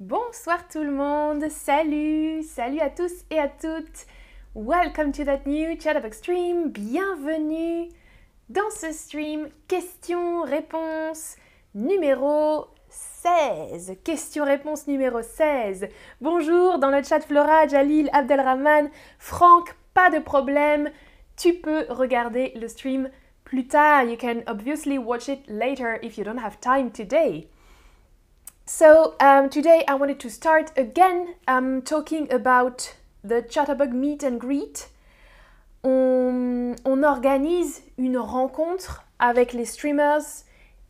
Bonsoir tout le monde, salut, salut à tous et à toutes. Welcome to that new chat of extreme. Bienvenue dans ce stream question-réponse numéro 16. Question-réponse numéro 16. Bonjour dans le chat Flora, Jalil, Abdelrahman, Franck, pas de problème. Tu peux regarder le stream plus tard. You can obviously watch it later if you don't have time today. So um, today I wanted to start again um, talking about the Chatterbug Meet and Greet, on, organise une rencontre avec les streamers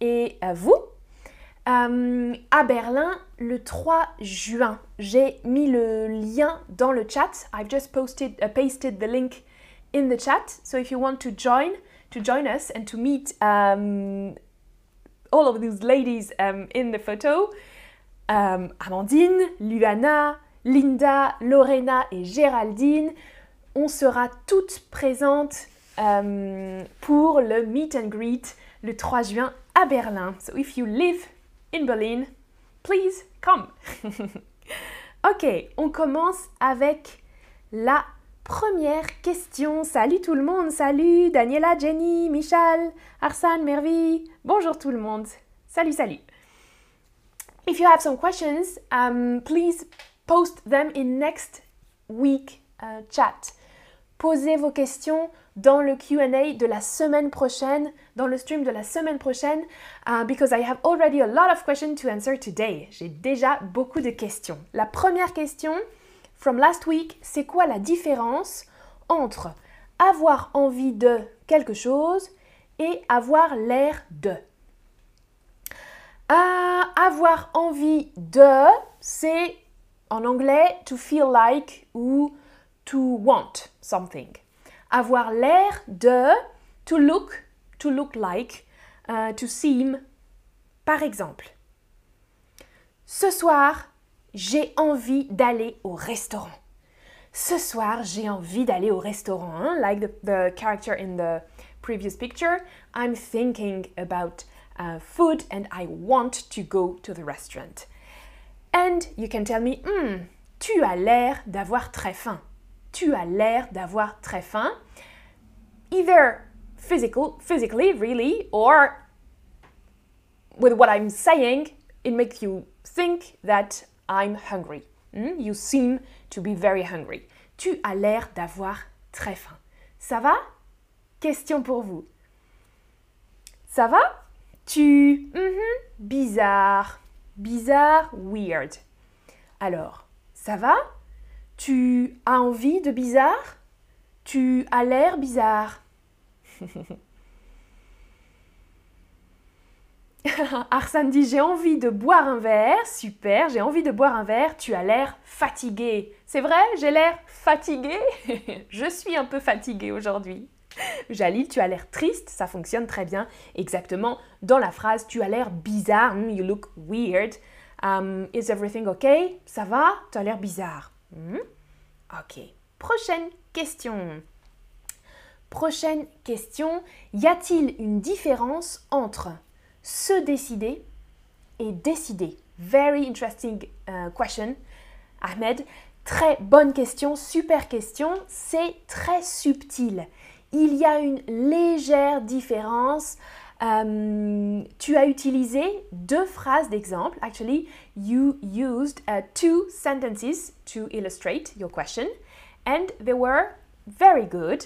et vous euh, à Berlin le 3 juin. J'ai mis le lien dans le chat. I've just posted, uh, pasted the link in the chat. So if you want to join, to join us and to meet um, all of these ladies um, in the photo, um, Amandine, Luana, Linda, Lorena et Géraldine. On sera toutes présentes um, pour le meet and greet le 3 juin à Berlin. So if you live in Berlin, please come. ok, on commence avec la première question. Salut tout le monde, salut Daniela, Jenny, Michal, Arsane, Mervi. Bonjour tout le monde. Salut, salut. If you have some questions, um, please post them in next week uh, chat. Posez vos questions dans le Q&A de la semaine prochaine, dans le stream de la semaine prochaine, uh, because I have already a lot of questions to answer today. J'ai déjà beaucoup de questions. La première question from last week, c'est quoi la différence entre avoir envie de quelque chose et avoir l'air de? Uh, Avoir envie de, c'est en anglais, to feel like ou to want something. Avoir l'air de, to look, to look like, uh, to seem. Par exemple, ce soir, j'ai envie d'aller au restaurant. Ce soir, j'ai envie d'aller au restaurant. Hein? Like the, the, character in the previous picture, I'm thinking about uh, food and I want to go to the restaurant. And you can tell me, hmm, tu as l'air d'avoir très faim. Tu as l'air d'avoir très faim. Either physical, physically, really, or with what I'm saying, it makes you think that I'm hungry. Mm? You seem to be very hungry. Tu as l'air d'avoir très faim. Ça va? Question pour vous. Ça va? Tu... -hmm, bizarre. Bizarre, weird. Alors, ça va? Tu as envie de bizarre? Tu as l'air bizarre. Arsène dit j'ai envie de boire un verre. Super, j'ai envie de boire un verre. Tu as l'air fatigué. C'est vrai, j'ai l'air fatigué? Je suis un peu fatiguée aujourd'hui. Jalil, tu as l'air triste, ça fonctionne très bien. Exactement dans la phrase, tu as l'air bizarre, hmm, you look weird. Um, is everything okay? Ça va? Tu as l'air bizarre. Hmm? Ok. Prochaine question. Prochaine question. Y a-t-il une différence entre se décider et décider? Very interesting uh, question. Ahmed, très bonne question, super question. C'est très subtil il y a une légère différence. Um, tu as utilisé deux phrases d'exemple. Actually, you used uh, two sentences to illustrate your question, and they were very good,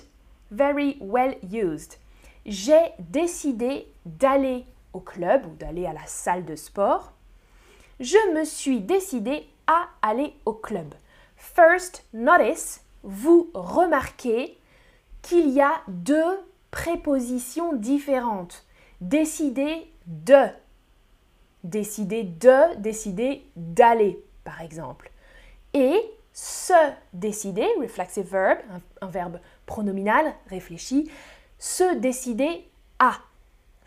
very well used. J'ai décidé d'aller au club ou d'aller à la salle de sport. Je me suis décidé à aller au club. First, notice, vous remarquez qu'il y a deux prépositions différentes. Décider de. Décider de, décider d'aller, par exemple. Et se décider, reflexive verb, un, verbe pronominal, réfléchi, se décider à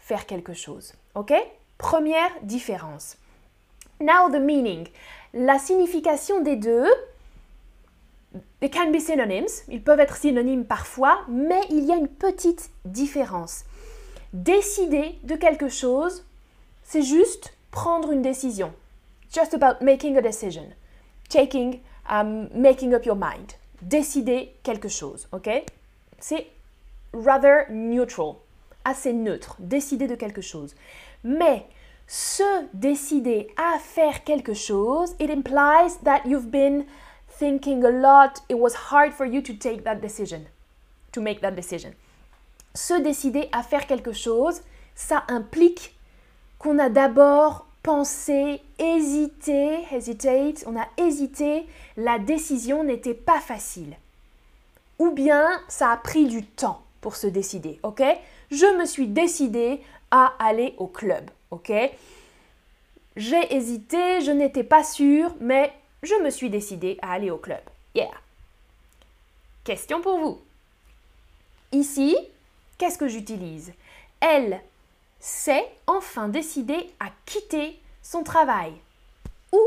faire quelque chose. Ok? Première différence. Now the meaning. La signification des deux, They can be synonyms, ils peuvent être synonymes parfois, mais il y a une petite différence. Décider de quelque chose, c'est juste prendre une décision. just about making a decision. Taking, um, making up your mind. Décider quelque chose, ok? C'est rather neutral, assez neutre. Décider de quelque chose. Mais se décider à faire quelque chose, it implies that you've been thinking a lot. It was hard for you to take that decision, to make that decision. Se décider à faire quelque chose, ça implique qu'on a d'abord pensé, hésité, hesitate, on a hésité, la décision n'était pas facile. Ou bien ça a pris du temps pour se décider, ok? Je me suis décidé à aller au club, ok? J'ai hésité, je n'étais pas sûre, mais je me suis décidé à aller au club. Yeah. Question pour vous. Ici, qu'est-ce que j'utilise? Elle s'est enfin décidé à quitter son travail. Ou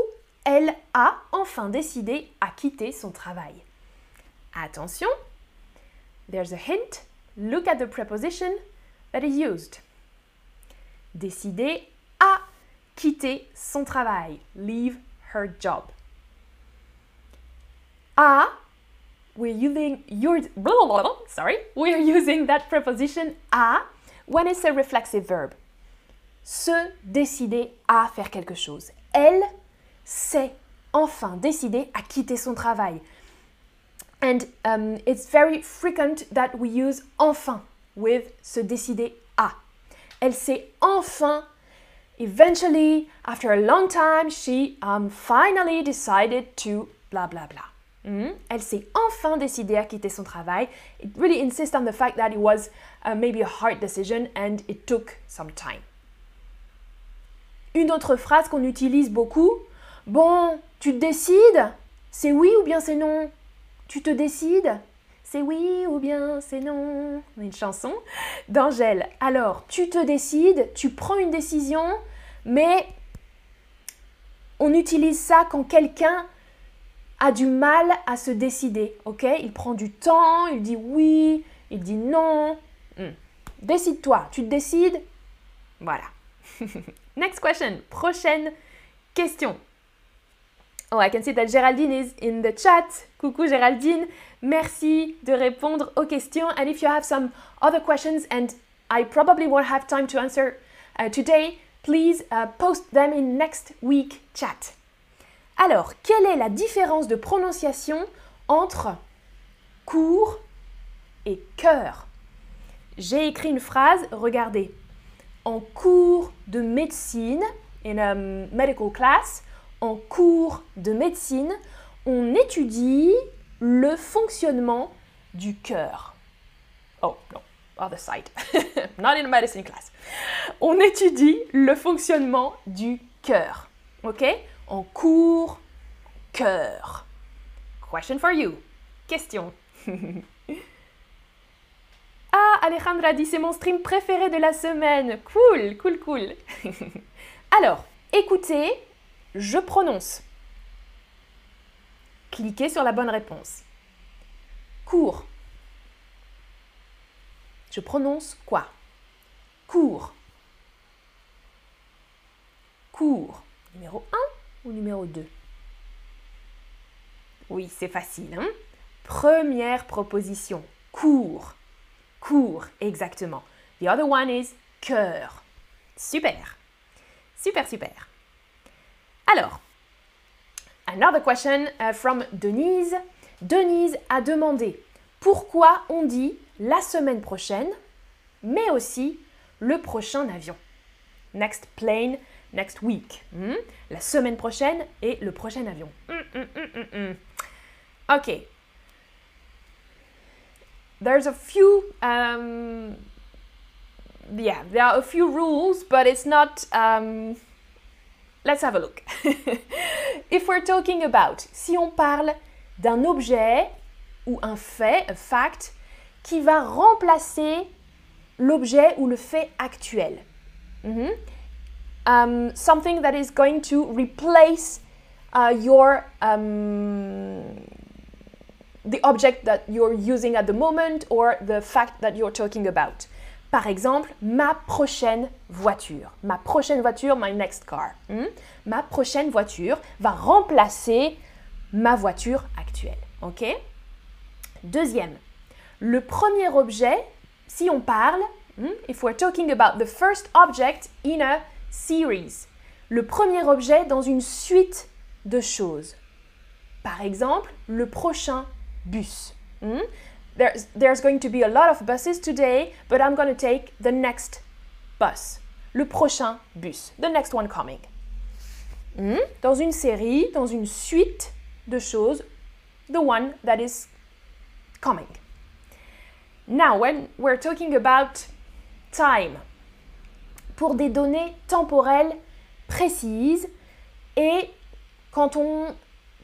elle a enfin décidé à quitter son travail. Attention, there's a hint. Look at the preposition that is used. Décider à quitter son travail. Leave her job. A, we're using your sorry, we're using that preposition a when it's a reflexive verb. Se décider à faire quelque chose. Elle s'est enfin décidée à quitter son travail. And um, it's very frequent that we use enfin with se décider à. Elle s'est enfin, eventually, after a long time, she um, finally decided to blah blah blah. Mm. Elle s'est enfin décidée à quitter son travail. It really insists on the fact that it was uh, maybe a hard decision and it took some time. Une autre phrase qu'on utilise beaucoup. Bon, tu te décides C'est oui ou bien c'est non? Tu te décides? C'est oui ou bien c'est non Une chanson d'Angèle. Alors, tu te décides, tu prends une décision, mais on utilise ça quand quelqu'un a du mal à se décider, ok? Il prend du temps, il dit oui, il dit non. Hmm. Décide-toi, tu te décides Voilà. Next question, prochaine question. Oh, I can see that Géraldine is in the chat. Coucou Géraldine, merci de répondre aux questions. And if you have some other questions and I probably won't have time to answer uh, today, please uh, post them in next week chat. Alors, quelle est la différence de prononciation entre cours et cœur? J'ai écrit une phrase, regardez. En cours de médecine, in a medical class, en cours de médecine, on étudie le fonctionnement du cœur. Oh, non, other side. Not in a medicine class. On étudie le fonctionnement du cœur. OK? En cours, cœur. Question for you. Question. ah, Alejandra dit c'est mon stream préféré de la semaine. Cool, cool, cool. Alors, écoutez, je prononce. Cliquez sur la bonne réponse. Cours. Je prononce quoi? Cours. Cours. Numéro 1 ou numéro 2 Oui, c'est facile. Hein? Première proposition, cours. Cours, exactement. The other one is cœur. Super. Super, super. Alors, another question uh, from Denise. Denise a demandé pourquoi on dit la semaine prochaine, mais aussi le prochain avion. Next plane, next week. Hmm? La semaine prochaine et le prochain avion. Hmm, ok. There's a few. Um, yeah, there are a few rules, but it's not. Um, let's have a look. If we're talking about, si on parle d'un objet ou un fait, a fact, qui va remplacer l'objet ou le fait actuel. Mm um, something that is going to replace uh, your um, the object that you're using at the moment or the fact that you're talking about. Par exemple, ma prochaine voiture. Ma prochaine voiture, my next car. Hmm? Ma prochaine voiture va remplacer ma voiture actuelle. OK? Deuxième, le premier objet, si on parle, hmm, if we're talking about the first object in a series, le premier objet dans une suite de choses. Par exemple, le prochain bus. Hmm? There's, there's going to be a lot of buses today, but I'm going to take the next bus. Le prochain bus. The next one coming. Hmm? Dans une série, dans une suite de choses, the one that is coming. Now, when we're talking about time, pour des données temporelles précises et quand on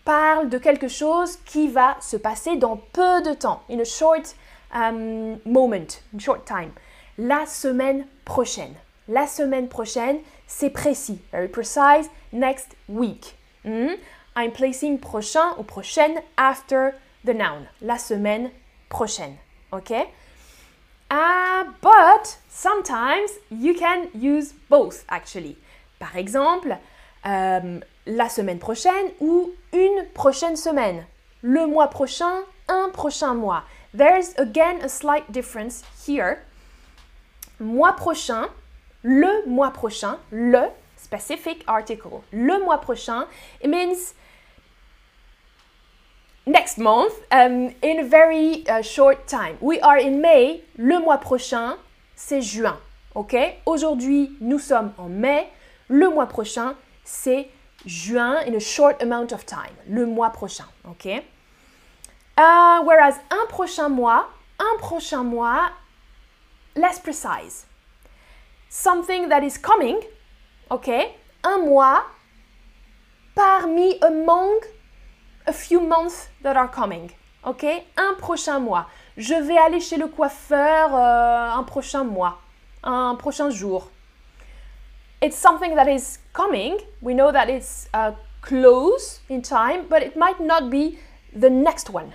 parle de quelque chose qui va se passer dans peu de temps, in a short um, moment, in short time. La semaine prochaine. La semaine prochaine, c'est précis, very precise, next week. Hmm? I'm placing prochain ou prochaine after the noun. La semaine prochaine. OK? Uh, but sometimes you can use both actually. Par exemple, um, la semaine prochaine ou une prochaine semaine. Le mois prochain, un prochain mois. There's again a slight difference here. Mois prochain, le mois prochain, le specific article. Le mois prochain, it means next month um, in a very uh, short time. We are in May, le mois prochain, c'est juin. OK? Aujourd'hui, nous sommes en mai, le mois prochain, c'est juin in a short amount of time, le mois prochain, ok? Uh, Whereas un prochain mois, un prochain mois, less precise. Something that is coming, ok? Un mois parmi among a few months that are coming, ok? Un prochain mois. Je vais aller chez le coiffeur euh, un prochain mois, un prochain jour it's something that is coming. We know that it's uh, close in time, but it might not be the next one.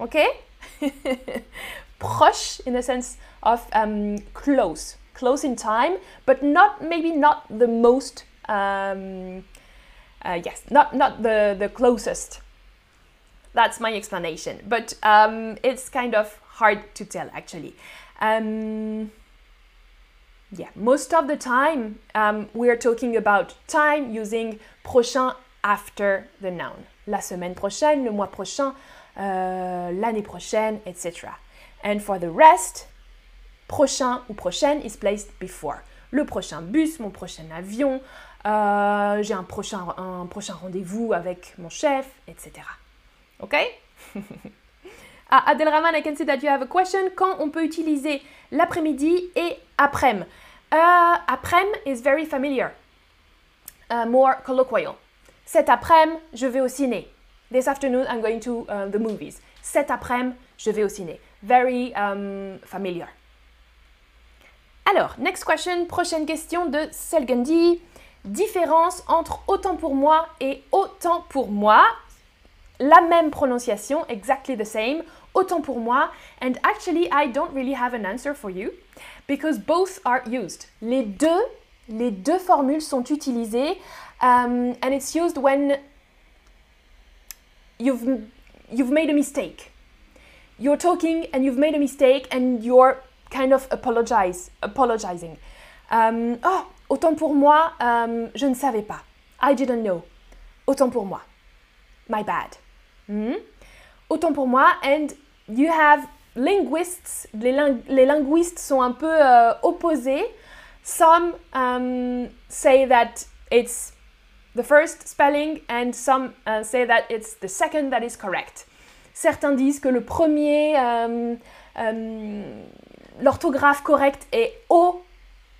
Okay? Proche in the sense of um, close, close in time, but not maybe not the most. Um, uh, yes, not not the the closest. That's my explanation, but um, it's kind of hard to tell actually. Um, yeah, most of the time um, we are talking about time using prochain after the noun. La semaine prochaine, le mois prochain, euh, l'année prochaine, etc. And for the rest, prochain ou prochaine is placed before. Le prochain bus, mon prochain avion, euh, j'ai un prochain, un prochain rendez-vous avec mon chef, etc. Ok? Ah, Adelrahman, I can see that you have a question. Quand on peut utiliser l'après-midi et après-midi uh, Après-midi is very familiar. Uh, more colloquial. Cet après-midi, je vais au ciné. This afternoon, I'm going to uh, the movies. Cet après-midi, je vais au ciné. Very um, familiar. Alors, next question, prochaine question de Selgendi. Différence entre autant pour moi et autant pour moi la même prononciation, exactly the same, autant pour moi. And actually, I don't really have an answer for you because both are used. Les deux, les deux formules sont utilisées um, and it's used when you've, you've made a mistake. You're talking and you've made a mistake and you're kind of apologize, apologizing. Um, oh, autant pour moi, um, je ne savais pas. I didn't know. Autant pour moi. My bad. Hmm? Autant pour moi, and you have linguists, les, ling les linguistes sont un peu euh, opposés. Some um, say that it's the first spelling and some uh, say that it's the second that is correct. Certains disent que le premier, um, l'orthographe correcte est au,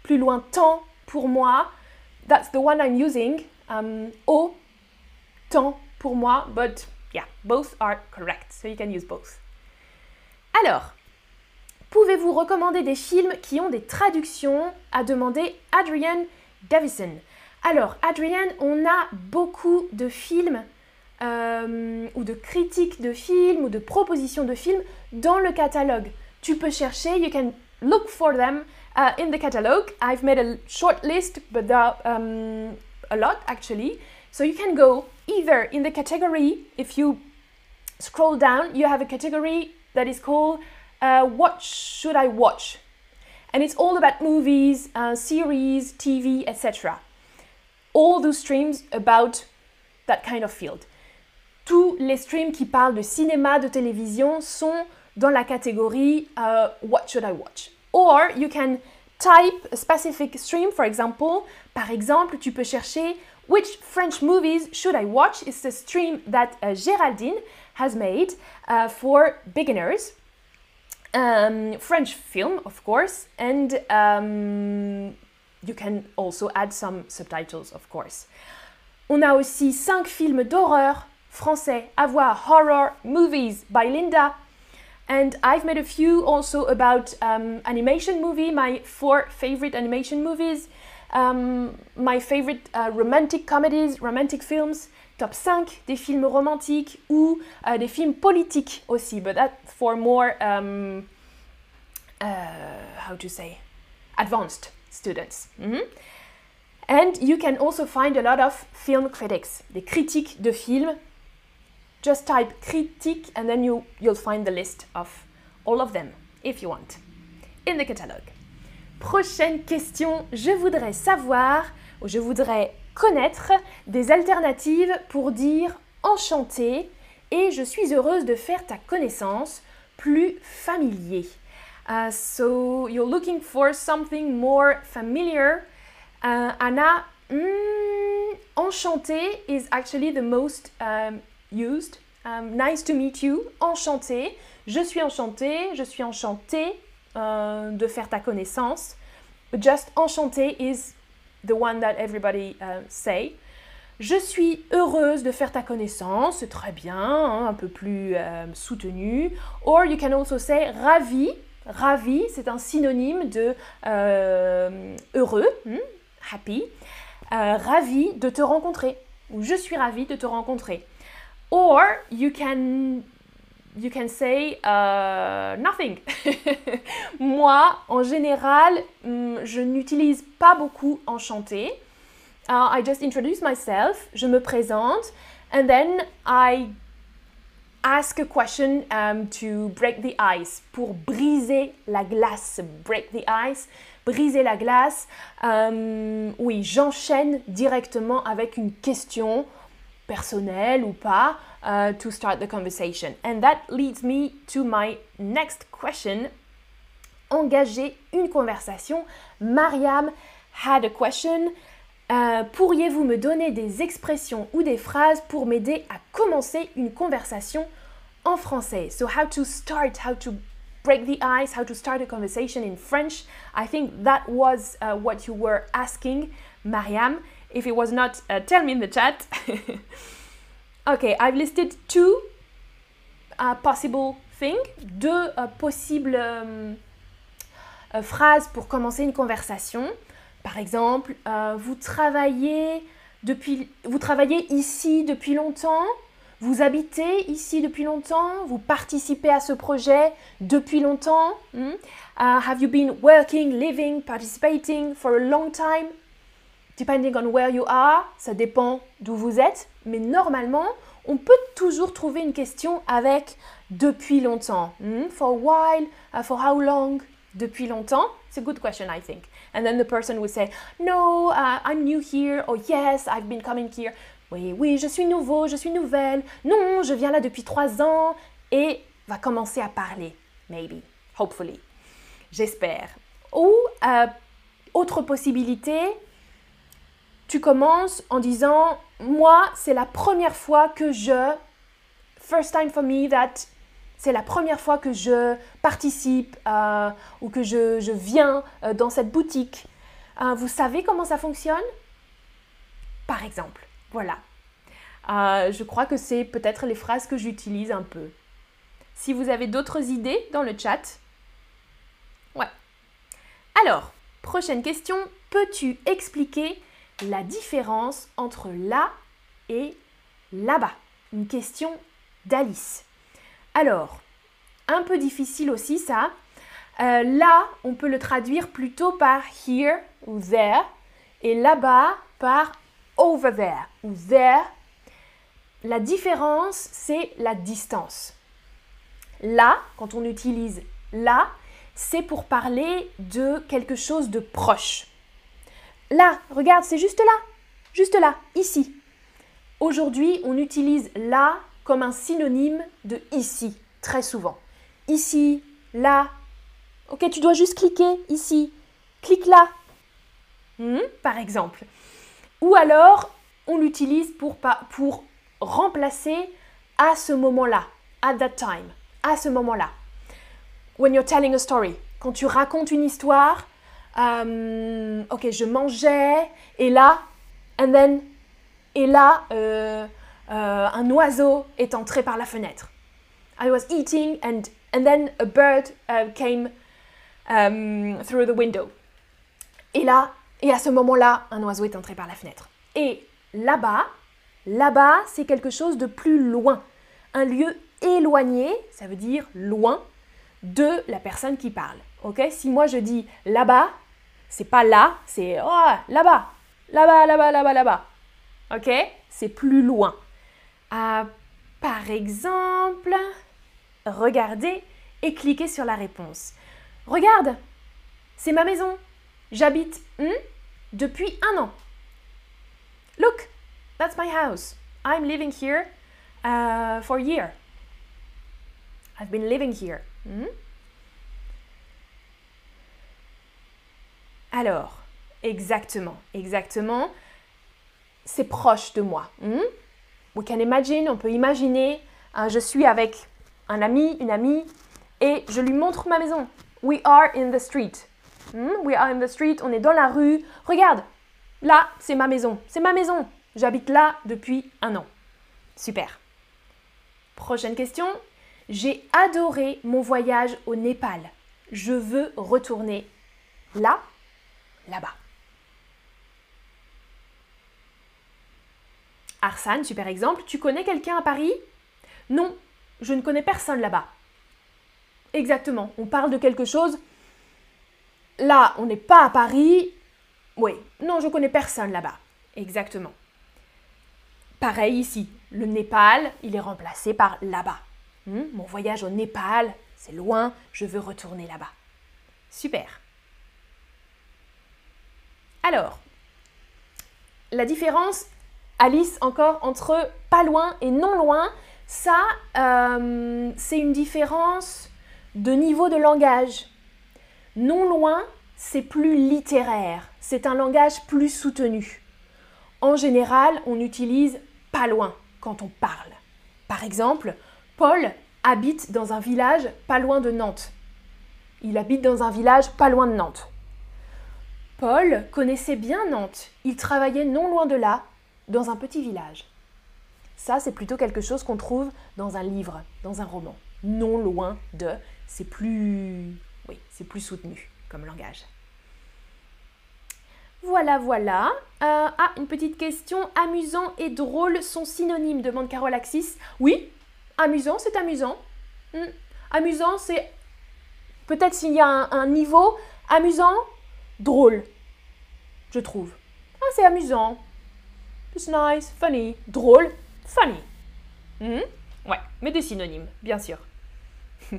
plus loin temps pour moi. That's the one I'm using. Um, au, temps pour moi, but yeah, both are correct, so you can use both. Alors, pouvez-vous recommander des films qui ont des traductions a demandé Adrian Davison? Alors, Adrian, on a beaucoup de films euh, ou de critiques de films ou de propositions de films dans le catalogue. Tu peux chercher, you can look for them uh, in the catalog. I've made a short list, but there are um, a lot actually. So you can go either in the category, if you scroll down, you have a category that is called uh, What Should I Watch? And it's all about movies, uh, series, TV, etc. All those streams about that kind of field. Tous les streams qui parlent de cinéma, de télévision sont dans la catégorie uh, What should I watch? Or you can type a specific stream, for example. Par exemple, tu peux chercher Which French movies should I watch? It's a stream that uh, Géraldine has made uh, for beginners. Um, French film, of course, and um, you can also add some subtitles, of course. On a aussi cinq films d'horreur français à voir, horror movies by Linda. And I've made a few also about um, animation movie, my four favorite animation movies, um, my favorite uh, romantic comedies, romantic films, top 5 des films romantiques ou uh, des films politiques aussi, but that for more, um, uh, how to say, advanced students. Mm -hmm. And you can also find a lot of film critics, des critiques de films. Just type critique and then you, you'll find the list of all of them, if you want, in the catalogue. Prochaine question, je voudrais savoir, ou je voudrais connaître des alternatives pour dire enchanté et je suis heureuse de faire ta connaissance plus familier. Uh, so you're looking for something more familiar. Uh, Anna, mm, enchanté is actually the most um, used. Um, nice to meet you, enchanté. Je suis enchantée, je suis enchantée uh, de faire ta connaissance. Just enchanté is the one that everybody uh, say. Je suis heureuse de faire ta connaissance, c'est très bien, hein, un peu plus euh, soutenu. Or you can also say ravi. Ravi, c'est un synonyme de euh, heureux, hmm, happy. Euh, ravi de te rencontrer. Ou je suis ravi de te rencontrer. Or you can you can say uh, nothing. Moi, en général, mm, je n'utilise pas beaucoup enchanté. Uh, I just introduce myself, je me présente, and then I ask a question um, to break the ice, pour briser la glace, break the ice, briser la glace. Um, oui, j'enchaîne directement avec une question personnelle ou pas uh, to start the conversation. And that leads me to my next question. Engager une conversation. Mariam had a question. Euh, pourriez-vous me donner des expressions ou des phrases pour m'aider à commencer une conversation en français? So how to start, how to break the ice, how to start a conversation in French. I think that was uh, what you were asking, Mariam. If it was not, uh, tell me in the chat. okay, I've listed two uh, possible things, deux uh, possibles um, uh, phrases pour commencer une conversation. Par exemple, euh, vous travaillez depuis, vous travaillez ici depuis longtemps, vous habitez ici depuis longtemps, vous participez à ce projet depuis longtemps. Hmm? Uh, have you been working, living, participating for a long time? Depending on where you are, ça dépend d'où vous êtes, mais normalement, on peut toujours trouver une question avec depuis longtemps. Hmm? For a while, uh, for how long? Depuis longtemps? It's a good question, I think. And then the person would say, No, uh, I'm new here. Or yes, I've been coming here. Oui, oui, je suis nouveau, je suis nouvelle. Non, je viens là depuis trois ans. Et va commencer à parler. Maybe. Hopefully. J'espère. Ou, euh, autre possibilité, tu commences en disant, moi, c'est la première fois que je, first time for me that c'est la première fois que je participe euh, ou que je, je viens euh, dans cette boutique. Euh, vous savez comment ça fonctionne? Par exemple, voilà. je crois que c'est peut-être les phrases que j'utilise un peu. Si vous avez d'autres idées dans le chat? Ouais. Alors, prochaine question. Peux-tu expliquer la différence entre là et là-bas Une question d'Alice. Alors, un peu difficile aussi ça. Euh, là, on peut le traduire plutôt par here ou there, et là-bas par over there ou there. La différence, c'est la distance. Là, quand on utilise là, c'est pour parler de quelque chose de proche. Là, regarde, c'est juste là, juste là, ici. Aujourd'hui, on utilise là comme un synonyme de ici, très souvent. Ici, là. Ok, tu dois juste cliquer ici. Clique là. Hmm, par exemple. Ou alors, on l'utilise pour, pour remplacer à ce moment-là, at that time, à ce moment-là. When you're telling a story, quand tu racontes une histoire, euh, ok, je mangeais, et là, and then, et là, euh, euh, un oiseau est entré par la fenêtre. I was eating and, and then a bird came um, through the window. Et là, et à ce moment-là, un oiseau est entré par la fenêtre. Et là-bas, là-bas, c'est quelque chose de plus loin. Un lieu éloigné, ça veut dire loin, de la personne qui parle. Ok Si moi je dis là-bas, c'est pas là, c'est oh, là-bas, là-bas, là-bas, là-bas, là-bas. Ok? C'est plus loin. Ah, par exemple, regardez et cliquez sur la réponse. Regarde, c'est ma maison. J'habite hmm, depuis un an. Look, that's my house. I'm living here uh, for a year. I've been living here. Hmm? Alors, exactement, exactement, c'est proche de moi. Hmm? We can imagine, on peut imaginer, hein, je suis avec un ami, une amie, et je lui montre ma maison. We are in the street. Hmm? We are in the street, on est dans la rue. Regarde, là, c'est ma maison. C'est ma maison. J'habite là depuis un an. Super. Prochaine question. J'ai adoré mon voyage au Népal. Je veux retourner là, là-bas. Arsane, super exemple, tu connais quelqu'un à Paris? Non, je ne connais personne là-bas. Exactement, on parle de quelque chose. Là, on n'est pas à Paris. Oui, non, je connais personne là-bas. Exactement. Pareil ici, le Népal, il est remplacé par là-bas. Hmm, mon voyage au Népal, c'est loin, je veux retourner là-bas. Super. Alors, la différence, Alice, encore entre pas loin et non loin, ça, euh, c'est une différence de niveau de langage. Non loin, c'est plus littéraire, c'est un langage plus soutenu. En général, on utilise pas loin quand on parle. Par exemple, Paul habite dans un village pas loin de Nantes. Il habite dans un village pas loin de Nantes. Paul connaissait bien Nantes. Il travaillait non loin de là, dans un petit village. Ça, c'est plutôt quelque chose qu'on trouve dans un livre, dans un roman. Non loin de, c'est plus... Oui, c'est plus soutenu comme langage. Voilà, voilà. Euh, ah, une petite question. Amusant et drôle sont synonymes, demande Carole Axis. Oui, amusant, c'est amusant. Hmm. Amusant, c'est peut-être s'il y a un, niveau. Amusant, drôle, je trouve. Ah, c'est amusant. It's nice, funny, drôle, funny. Hmm? Ouais, mais des synonymes, bien sûr.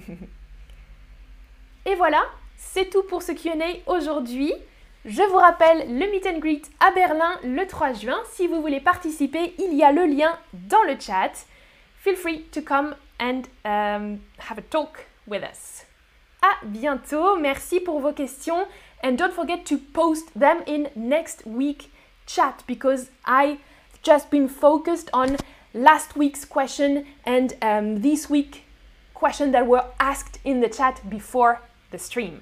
Et voilà, c'est tout pour ce Q&A aujourd'hui. Je vous rappelle le meet and greet à Berlin le 3 juin. Si vous voulez participer, il y a le lien dans le chat. Feel free to come and um, have a talk with us. À bientôt. Merci pour vos questions. And don't forget to post them in next week chat because I just been focused on last week's question and um, this week question that were asked in the chat before the stream.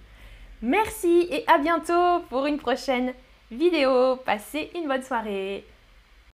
Merci et à bientôt pour une prochaine vidéo. Passez une bonne soirée.